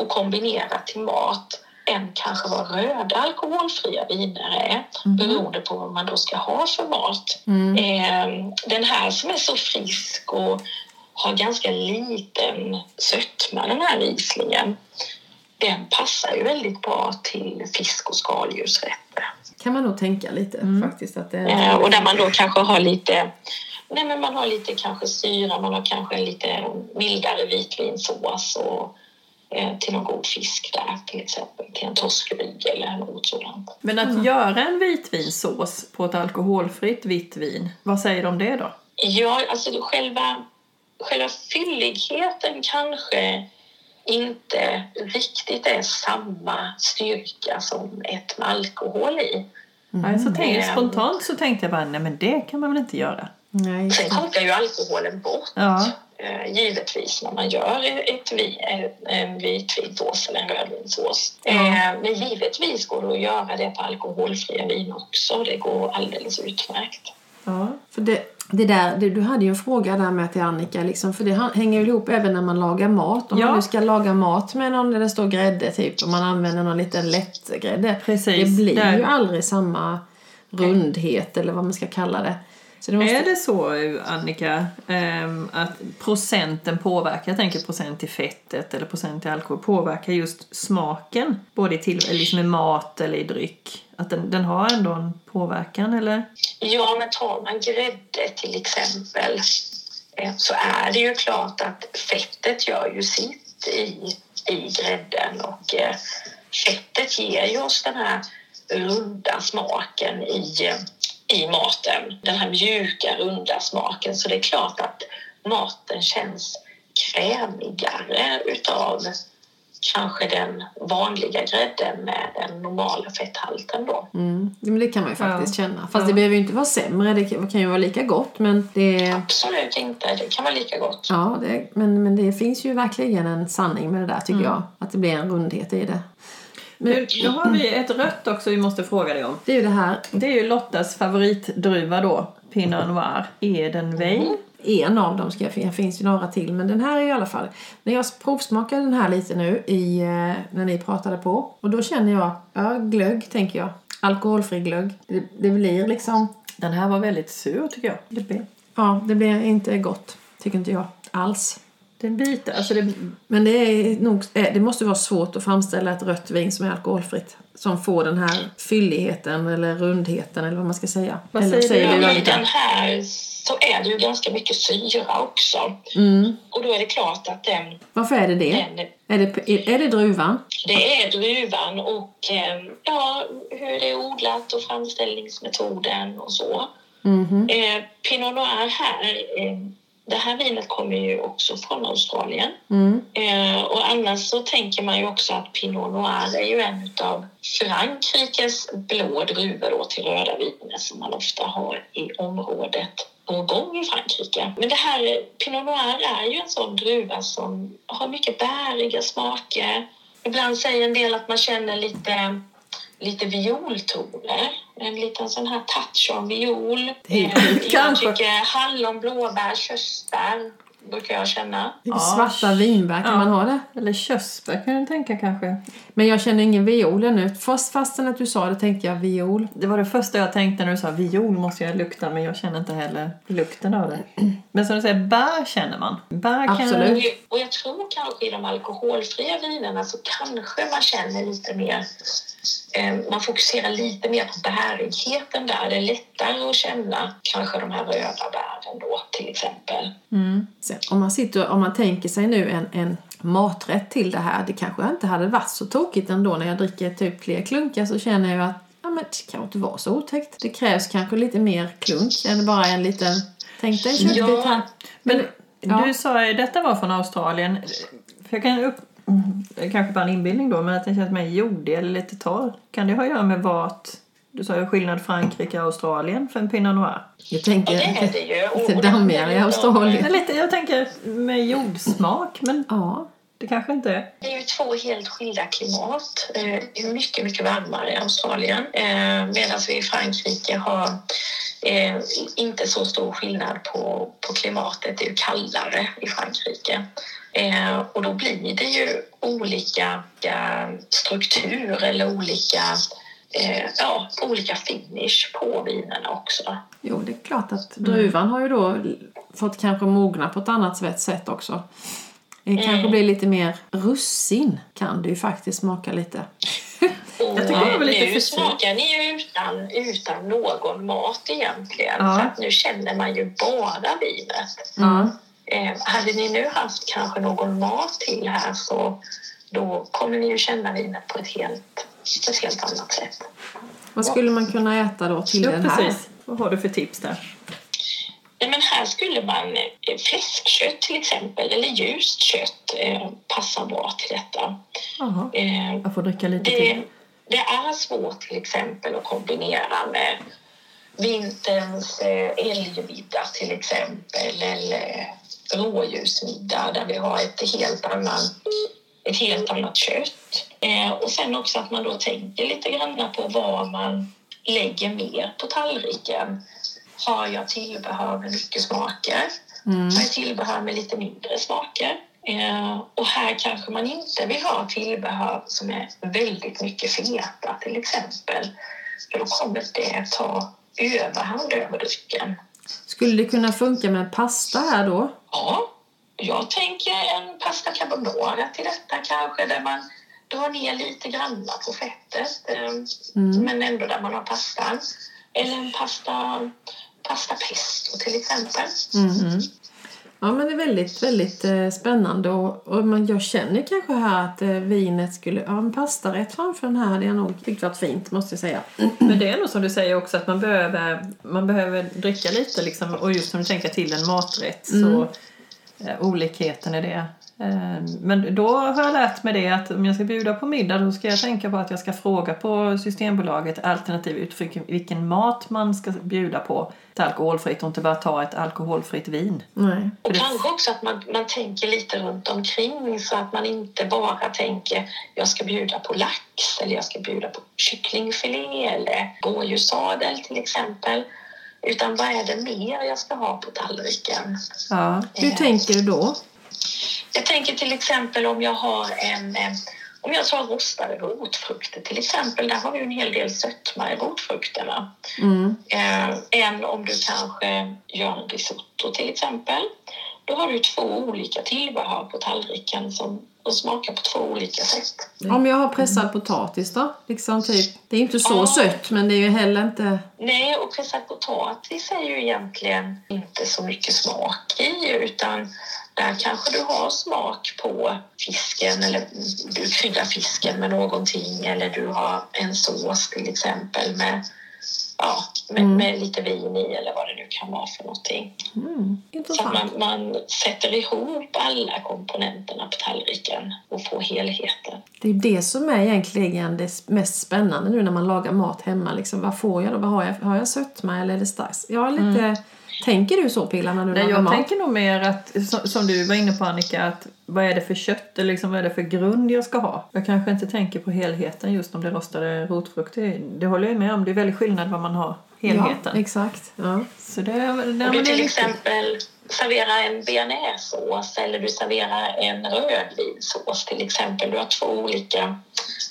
att kombinera till mat än kanske vad röda alkoholfria viner är Mhm. beroende på vad man då ska ha för mat. Mm. Eh, den här som är så frisk och har ganska liten sötma, den här Rieslingen, den passar ju väldigt bra till fisk och skaldjursrätter. Kan man nog tänka lite Mm. faktiskt. Att det Eh, och där man då kanske har lite Nej, men man har lite kanske syra, man har kanske en lite mildare vitvinsås och eh, till någon god fisk där till exempel, till en torskrygg eller något sådant. Men att göra en vitvinsås på ett alkoholfritt vitt vin, vad säger du om det då? Ja, alltså själva, själva fylligheten kanske inte riktigt är samma styrka som ett med alkohol i. Nej, så tänk, Mm. spontant så tänkte jag bara, nej men det kan man väl inte göra? Nej. Sen kokar ju alkoholen bort. Ja. Eh, givetvis när man gör ett vin, en vitvinsås eller en rödvinsås. Ja. Eh, men givetvis går det att göra det på alkoholfria vin också. Det går alldeles utmärkt. Ja, för det, det där, det, du hade ju en fråga där med till Annika, liksom, för det hänger ju ihop även när man lagar mat. Om Ja. man nu ska laga mat med någon där det står grädde typ och man använder någon liten lätt grädde. Precis, Det blir där. ju aldrig samma rundhet eller vad man ska kalla det. Så det måste, Är det så, Annika, ehm, att procenten påverkar, jag tänker procent i fettet eller procent i alkohol, påverkar just smaken? Både i, till, liksom i mat eller i dryck? Att den, den har ändå en påverkan, eller? Ja, men tar man grädde till exempel eh, så är det ju klart att fettet gör ju sitt i, i grädden och eh, fettet ger ju oss den här runda smaken i, eh, i maten. Den här mjuka, runda smaken. Så det är klart att maten känns krämigare utav kanske den vanliga grädden med den normala fetthalten då. mm, men det kan man ju faktiskt Ja. känna. Fast Ja. det behöver ju inte vara sämre, det kan ju vara lika gott. Men det, Absolut inte, det kan vara lika gott. ja, det, men, men det finns ju verkligen en sanning med det där tycker jag. Att det blir en rundhet i det. Men, Nu, nu har vi ett rött också vi måste fråga dig om. det är ju det här Det är ju Lottas favoritdruva då, Pinot Noir. Edenwein. En av dem ska jag finns ju några till men den här är i alla fall. När jag provsmakade den här lite nu i, eh, när ni pratade på och då känner jag, ja glögg tänker jag. Alkoholfri glögg. Det, det blir liksom, Den här var väldigt sur tycker jag. Det blev- ja det blir inte gott. Tycker inte jag alls. Den biter, alltså det, Men det är nog, eh, det måste vara svårt att framställa ett rött vin som är alkoholfritt. Som får den här fylligheten eller rundheten eller vad man ska säga. Vad eller säger du, du I den här så är det ju ganska mycket syra också. Mm. Och då är det klart att den, Varför är det det? den Är det, är det druvan? det är druvan och eh, ja, hur det är odlat och framställningsmetoden och så. Mhm. Eh, Pinot Noir här, eh, det här vinet kommer ju också från Australien. Mm. Eh, och annars så tänker man ju också att Pinot Noir är ju en av Frankrikes blå druvor då till röda viner som man ofta har i området Bourgogne i Frankrike. Men det här Pinot Noir är ju en sån druva som har mycket bäriga smaker. Ibland säger en del att man känner lite lite violtoner. En liten sån här touch av viol. Eh, jag tycker hallon, blåbär, körsbär brukar jag känna. Ja, svarta vinbär, kan ja. man ha det? eller körsbär kan jag tänka kanske. Men jag känner ingen viol ännu. Fast, fastän att du sa det tänkte jag viol. Det var det första jag tänkte när du sa viol måste jag lukta men jag känner inte heller lukten av det. Men som du säger, bär känner man. Bär kan Absolut. Och jag- Och jag tror kanske i de alkoholfria vinerna så kanske man känner lite mer man fokuserar lite mer på bärigheten där. Det är lättare att känna kanske de här röda bären då till exempel. Mm. Sen, om, man sitter, om man tänker sig nu en, en maträtt till det här. Det kanske inte hade varit så tokigt ändå när jag dricker typ fler klunkar så känner jag att ja, men det kan inte vara så otäckt. Det krävs kanske lite mer klunk än bara en liten... Tänk dig en köttbit Ja, här. Men Ja. du sa ju detta var från Australien. För jag kan upp... mm, Kanske bara en inbildning då, men att den känns mer jordig eller lite torr. Kan det ha att göra med vart... Du sa ju skillnad Frankrike och Australien för en Pinot Noir. Jag Ja, tänker det är det ju. Och- lite dammigare i Australien. Men lite, jag tänker med jordsmak, men Ja, Det kanske inte är. Det är ju två helt skilda klimat. Eh, Det är mycket, mycket varmare i Australien eh, medan vi i Frankrike har eh, inte så stor skillnad på, på klimatet. Det är ju kallare i Frankrike. Eh, och då blir det ju olika eh, struktur eller olika, eh, ja, olika finish på vinerna också. Jo, det är klart att druvan har ju då fått kanske mogna på ett annat sätt- också. Det kanske blir lite mer russin kan det ju faktiskt smaka lite. Och Jag tycker det var lite nu smakar ni ju utan, utan någon mat egentligen. Ja. För att nu känner man ju bara vinet. Ja. Eh, hade ni nu haft kanske någon mat till här så då kommer ni ju känna vinet på ett helt, på ett helt annat sätt. Vad skulle man kunna äta då till Ja, den här? precis. Vad har du för tips där? Nej, men här skulle man eh, fläskkött till exempel eller ljust kött eh, passar bra till detta. Jaha. Eh, Jag får dricka lite det, till. det är svårt till exempel att kombinera med vinterns eh, till exempel eller rådjursmiddag där vi har ett helt annat, ett helt annat kött. Eh, och sen också att man då tänker lite grann på vad man lägger mer på tallriken. Har jag tillbehör med mycket smaker? Mm. Har jag tillbehör med lite mindre smaker? Eh, och här kanske man inte vill ha tillbehör som är väldigt mycket feta till exempel. För då kommer det ta överhand över drycken. Skulle det kunna funka med pasta här då? Ja, jag tänker en pasta carbonara till detta kanske där man drar ner lite granna på fettet eh, men ändå där man har pastan. Eller en pasta, pasta pesto till exempel. Mm. Ja, men det är väldigt, väldigt eh, spännande och, och man, jag känner kanske här att eh, vinet skulle, ja en pastarätt framför den här hade jag nog tyckt varit fint måste jag säga. Men det är nog som du säger också att man behöver, man behöver dricka lite liksom, och just när du tänker till en maträtt så eh, olikheten i det. Eh, men då har jag lärt mig det att om jag ska bjuda på middag då ska jag tänka på att jag ska fråga på Systembolaget alternativ utifrån vilken mat man ska bjuda på. Ett alkoholfritt och inte bara ta ett alkoholfritt vin. Nej. Och det- kanske också att man, man tänker lite runt omkring så att man inte bara tänker jag ska bjuda på lax eller jag ska bjuda på kycklingfilé eller rådjurssadel till exempel. Utan vad är det mer jag ska ha på tallriken? Ja. Hur tänker du då? Jag tänker till exempel om jag har en eh, om jag tar rostade rotfrukter till exempel, där har vi en hel del sötma i rotfrukterna. Mm. Eh, än om du kanske gör en risotto till exempel. Då har du två olika tillbehör på tallriken som som smakar på två olika sätt. Om jag har pressad potatis då? Liksom typ. Det är inte så Ja. sött men det är ju heller inte... Nej, och pressad potatis är ju egentligen inte så mycket smak i utan där kanske du har smak på fisken eller du kryddar fisken med någonting eller du har en sås till exempel med, ja, med, Mm. med lite vin i eller vad det nu kan vara för någonting. Mm, Så man, man sätter ihop alla komponenterna på tallriken och får helheten. Det är det som är egentligen det mest spännande nu när man lagar mat hemma. Liksom, vad får jag då? Vad har jag? Har jag sötma eller är det starkt? Jag har lite... Tänker du så Pilla när du Nej, lagar jag mat? tänker nog mer att, som, du var inne på Annika, att vad är det för kött eller liksom, vad är det för grund jag ska ha? Jag kanske inte tänker på helheten just om det rostade rotfrukter. Det håller jag med om, det är väldigt skillnad vad man har helheten. Ja, exakt. Ja. Så det, det, Om du det är till exempel serverar en bearnaisesås eller du serverar en rödvinssås till exempel. Du har två olika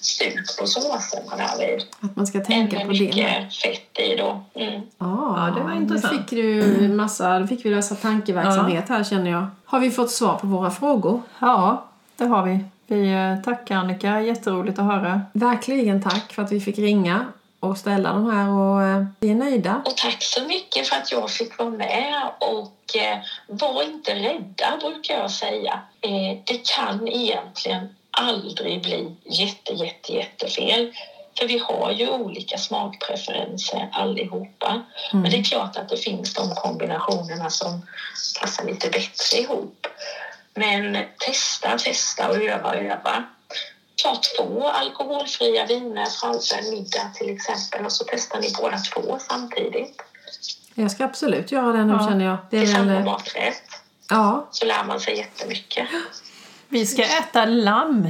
stuk på såserna därvid. Att man ska tänka med på det. mycket fett i då. Mm. Ah, Ja, det var intressant. Nu fick du massa, nu fick vi lösa tankeverksamhet här känner jag. Har vi fått svar på våra frågor? Ja, det har vi. Vi eh, tackar Annika, jätteroligt att höra. Verkligen tack för att vi fick ringa och ställa de här och eh, vi är nöjda. Och tack så mycket för att jag fick vara med och eh, var inte rädda brukar jag säga. Eh, det kan egentligen aldrig bli jätte, jätte, jättefel. För vi har ju olika smakpreferenser allihopa. Men det är klart att det finns de kombinationerna som passar lite bättre ihop. Men testa, testa och öva, öva. Ta två alkoholfria viner framför en middag till exempel och så testar ni båda två samtidigt Jag ska absolut göra det nu Ja. känner jag. Det är till samma väl, eh, maträtt. ja, Så lär man sig jättemycket. Vi ska äta lamm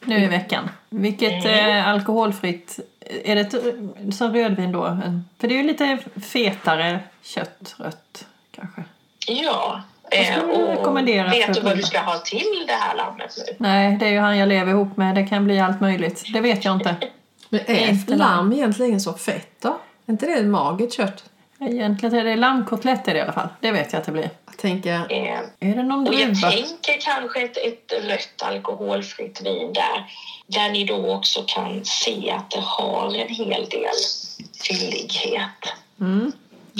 nu i veckan. Vilket eh, alkoholfritt... Är det ett, som rödvin då? För det är ju lite fetare kött, rött kanske. Ja. Vad skulle eh, du rekommendera vet för du vad du ska ha till det här lammet nu? Nej, det är ju han jag lever ihop med. Det kan bli allt möjligt. Det vet jag inte. Men är lamm egentligen så fett då? Är inte det magert kött? Egentligen är det lammkotletter i alla fall. Det vet jag att det blir. Jag tänker, Eh, Är det någon och jag tänker kanske ett, ett rött alkoholfritt vin där. Där ni då också kan se att det har en hel del fyllighet. Mm.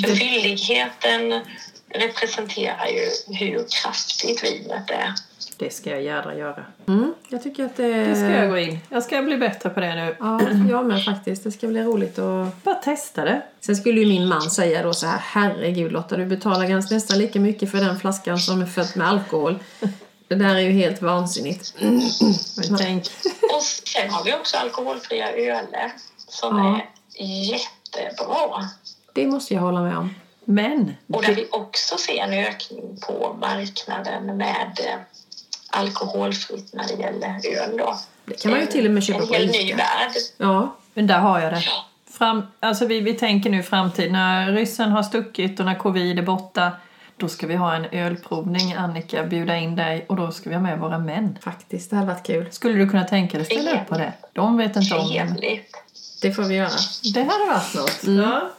För fylligheten representerar ju hur kraftigt vinet är. Det ska jag gärna göra. mm, jag tycker att det... Det ska jag gå in. Jag ska bli bättre på det nu. Ja, jag med faktiskt. Det ska bli roligt att... Bara testa det. Sen skulle ju min man säga då så här, herregud Lotta, du betalar ganska nästan lika mycket för den flaskan som är fött med alkohol. Det där är ju helt vansinnigt. Men tänk. Och sen har vi också alkoholfria öler som Ja. är jättebra. Det måste jag hålla med om. Men Och där vi också ser en ökning på marknaden med alkoholfritt när det gäller öl. Då. Det kan man ju till och med köpa En på hel ny värld. Ja, Men där har jag det. Fram, alltså vi, vi tänker nu framtid. När ryssen har stuckit och när covid är borta. Då ska vi ha en ölprovning, Annika. Bjuda in dig och då ska vi ha med våra män. faktiskt. Det hade varit kul. Skulle du kunna tänka dig ställa upp på det? De vet inte om det. Det får vi göra. Det hade varit något. Ja.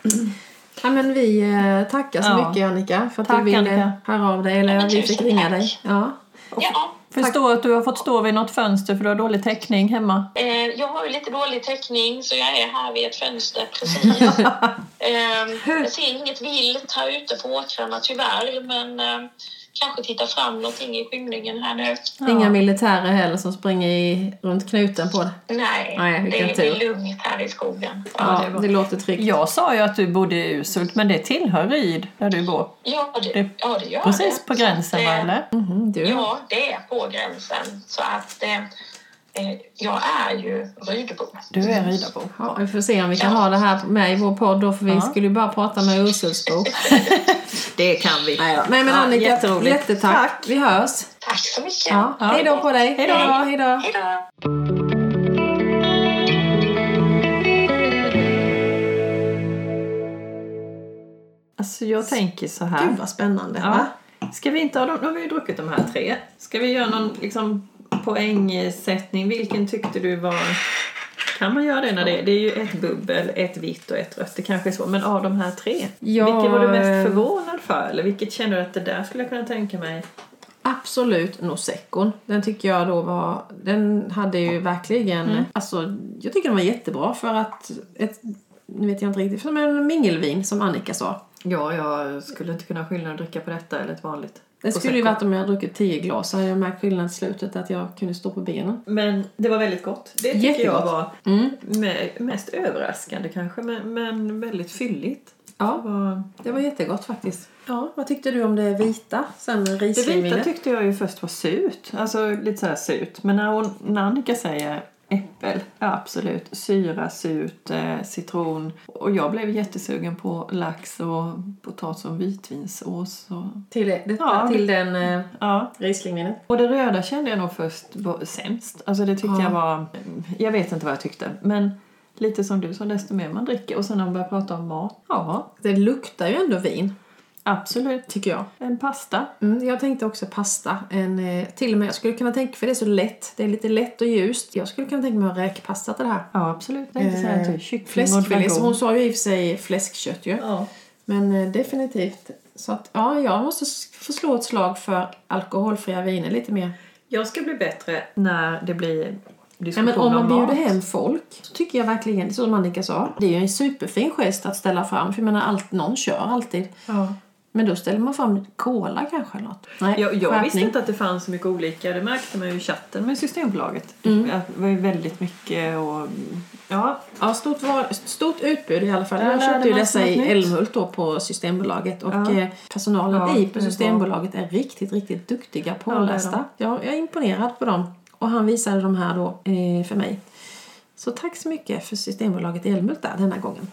Ja, men vi eh, tackar så Ja. mycket Annika för att Tack, du ville Annika. höra av dig. Eller vi fick ringa dig. Ja. Ja, Förstår att du har fått stå vid något fönster för du har dålig täckning hemma. eh, jag har ju lite dålig täckning så jag är här vid ett fönster precis. eh, jag ser inget vilt här ute på åkrarna tyvärr men eh, kanske titta fram någonting i skymningen här nu. Inga militärer heller som springer i, runt knuten på det. Nej, Nej, det tur. är lugnt här i skogen. Ja, det var- det låter tryggt. Jag sa ju att du bodde i Ushult, men det tillhör Ryd där du bor. Ja, det, Det- ja, det gör Precis det. på Så gränsen, va, eh, eller? Mhm, du. Ja, det är på gränsen. Så att eh, jag är ju Rydebo. Du är Rydabo. Ja, vi får se om vi kan ha det här med i vår podd då, för vi Ja. skulle ju bara prata med Ursulsbo. Det kan vi. Nej, men Ja, Annika, jätteroligt. jättetack. Tack. Vi hörs. Tack så mycket. Ja. Ja. Hej då på dig. Hej då. Hej då. Hej då. Alltså jag tänker så här. Gud vad spännande. Ja. Va? Ska vi inte ha dem? Nu har vi ju druckit de här tre. Ska vi göra någon liksom, poängsättning? Vilken tyckte du var... Kan man göra det när det är? Det är ju ett bubbel, ett vitt och ett rött. Det kanske är så. Men av de här tre, Ja, vilket var du mest förvånad för? Eller vilket känner du att det där skulle jag kunna tänka mig? Absolut Noseccon. Den tycker jag då var... Den hade ju verkligen... Mm. Alltså, jag tycker den var jättebra för att... Ett, nu vet jag inte riktigt. Som en mingelvin som Annika sa. Ja, jag skulle inte kunna skilja att dricka på detta eller ett vanligt. Det skulle ju varit om jag hade druckit tio glas. Så hade jag märkt skillnad i slutet att jag kunde stå på benen. Men det var väldigt gott. Det tycker Jättegott. jag var Mm. me- mest överraskande kanske, men, men väldigt fylligt. Ja, Det, var... det var jättegott faktiskt. Ja, vad tyckte du om det vita? Sen det vita tyckte jag ju först var surt, alltså lite sådär surt. Men när, hon, när Annika säger äppel, ja absolut, syra, surt, eh, citron. Och jag blev jättesugen på lax och potatis och vitvinsås. Och, Till, det, detta, Ja, till den eh, ja. rislingvinet? och det röda kände jag nog först var sämst. Alltså det tyckte Ja. jag var, jag vet inte vad jag tyckte. Men lite som du sa, desto mer man dricker och sen när man börjar prata om mat. Ja, Det luktar ju ändå vin, absolut. tycker jag. En pasta. Mm, jag tänkte också pasta. En, eh, till och med, jag skulle kunna tänka, för det är så lätt. Det är lite lätt och ljust. Jag skulle kunna tänka mig att räkpasta till det här. Ja, absolut. Jag tänkte säga typ kyckling Fläskfilé, hon sa ju i och för sig fläskkött ju. Ja. Men eh, definitivt. Så att, ja, jag måste få slå ett slag för alkoholfria viner lite mer. Jag ska bli bättre när det blir Ja, men om man bjuder hem folk så tycker jag verkligen, som Annika sa, det är ju en superfin gest att ställa fram. För jag menar, allt, någon kör alltid. Ja. Men då ställer man fram cola kanske eller något. Nej, Jag, jag visste inte att det fanns så mycket olika. Det märkte man ju i chatten med Systembolaget. Mm. Det var ju väldigt mycket och... Ja, Ja, stort, val, stort utbud i alla fall. Ja, Jag köpte ju dessa i. Älmhult då på Systembolaget. Och Ja. eh, personalen Ja, i på Systembolaget är riktigt, riktigt duktiga Ja, pålästa. jag, jag är imponerad på dem. Och han visade de här då eh, för mig. Så tack så mycket för Systembolaget i Älmhult där denna gången.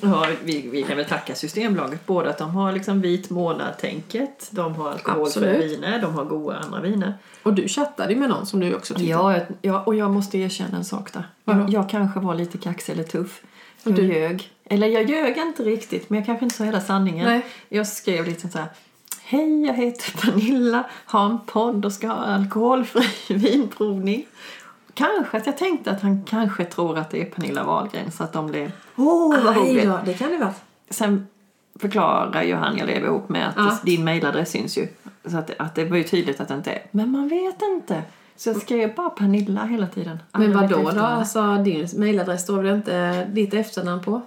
Ja, vi, vi kan väl tacka Systembolaget både att de har liksom vit månad-tänket, de har alkoholfria viner, de har goda andra viner. Och du chattade ju med någon som du också tyckte. Ja, ja, och jag måste erkänna en sak där. Jag, jag kanske var lite kaxig eller tuff. Jag du? ljög. Eller jag ljög inte riktigt, men jag kanske inte sa hela sanningen. Nej. Jag skrev lite så här. Hej, jag heter Pernilla, har en podd och ska ha alkoholfri vinprovning. Kanske att jag tänkte att han kanske tror att det är Pernilla Wahlgren så att de blev Åh, vad Aj roligt! då, det kan det vara. Sen förklarar ju han jag lever ihop med att Ja. din mailadress syns ju. Så att, att det var ju tydligt att det inte är. Men man vet inte. Så jag skrev bara Pernilla hela tiden. Men Aldrig vad då då? Alltså din mailadress står väl inte ditt efternamn på?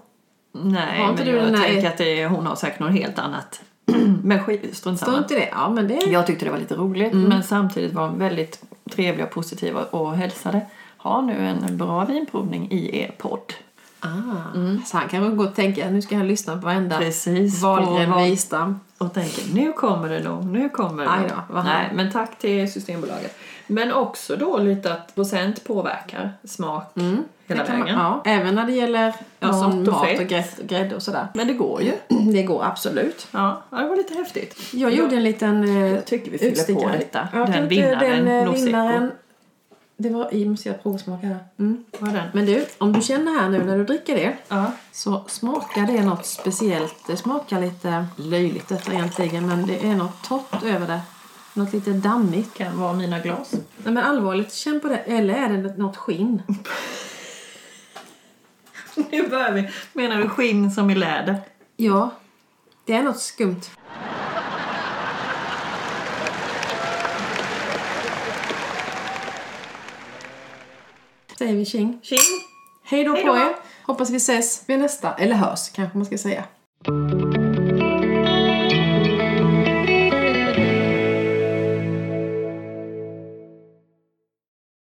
Nej, Har inte men du jag den tänker att det, hon har säkert något helt annat. men strunt samma. inte det? Ja men det... Jag tyckte det var lite roligt men samtidigt var hon väldigt trevlig och positiv och, hälsade. Ha nu en bra vinprovning i er podd. Ah. Så han kan gå och tänka nu ska han lyssna på varenda Precis. Wahlgren vad- Wistam. och tänker nu kommer det nog, nu kommer det nog. Nej, men tack till Systembolaget. Men också då lite att procent påverkar smak Mm. Det kan man- vägen. ja, även när det gäller ja, Mat och mat fett. och grädde, grädde och sådär. Men det går ju. Det går absolut. Ja, det var lite häftigt. Jag gjorde en liten eh, Jag tycker vi fyller på. Jag Den vinnaren, den, eh, vinnaren. Det var i, måste jag provsmaka här. Mm. Vad är den? Men du, om du känner här nu när du dricker det Ja. så smakar det något speciellt. Det smakar lite löjligt detta egentligen men det är något torrt över det. Något lite dammigt. Kan vara mina glas. Nej men allvarligt, känn på det. Eller är det något skinn? Nu börjar vi. Menar du skinn som i läder? Ja, det är något skumt. Säger vi tjing. Tjing! Hej då Hej på då. er. Hoppas vi ses vid nästa, eller hörs kanske man ska säga.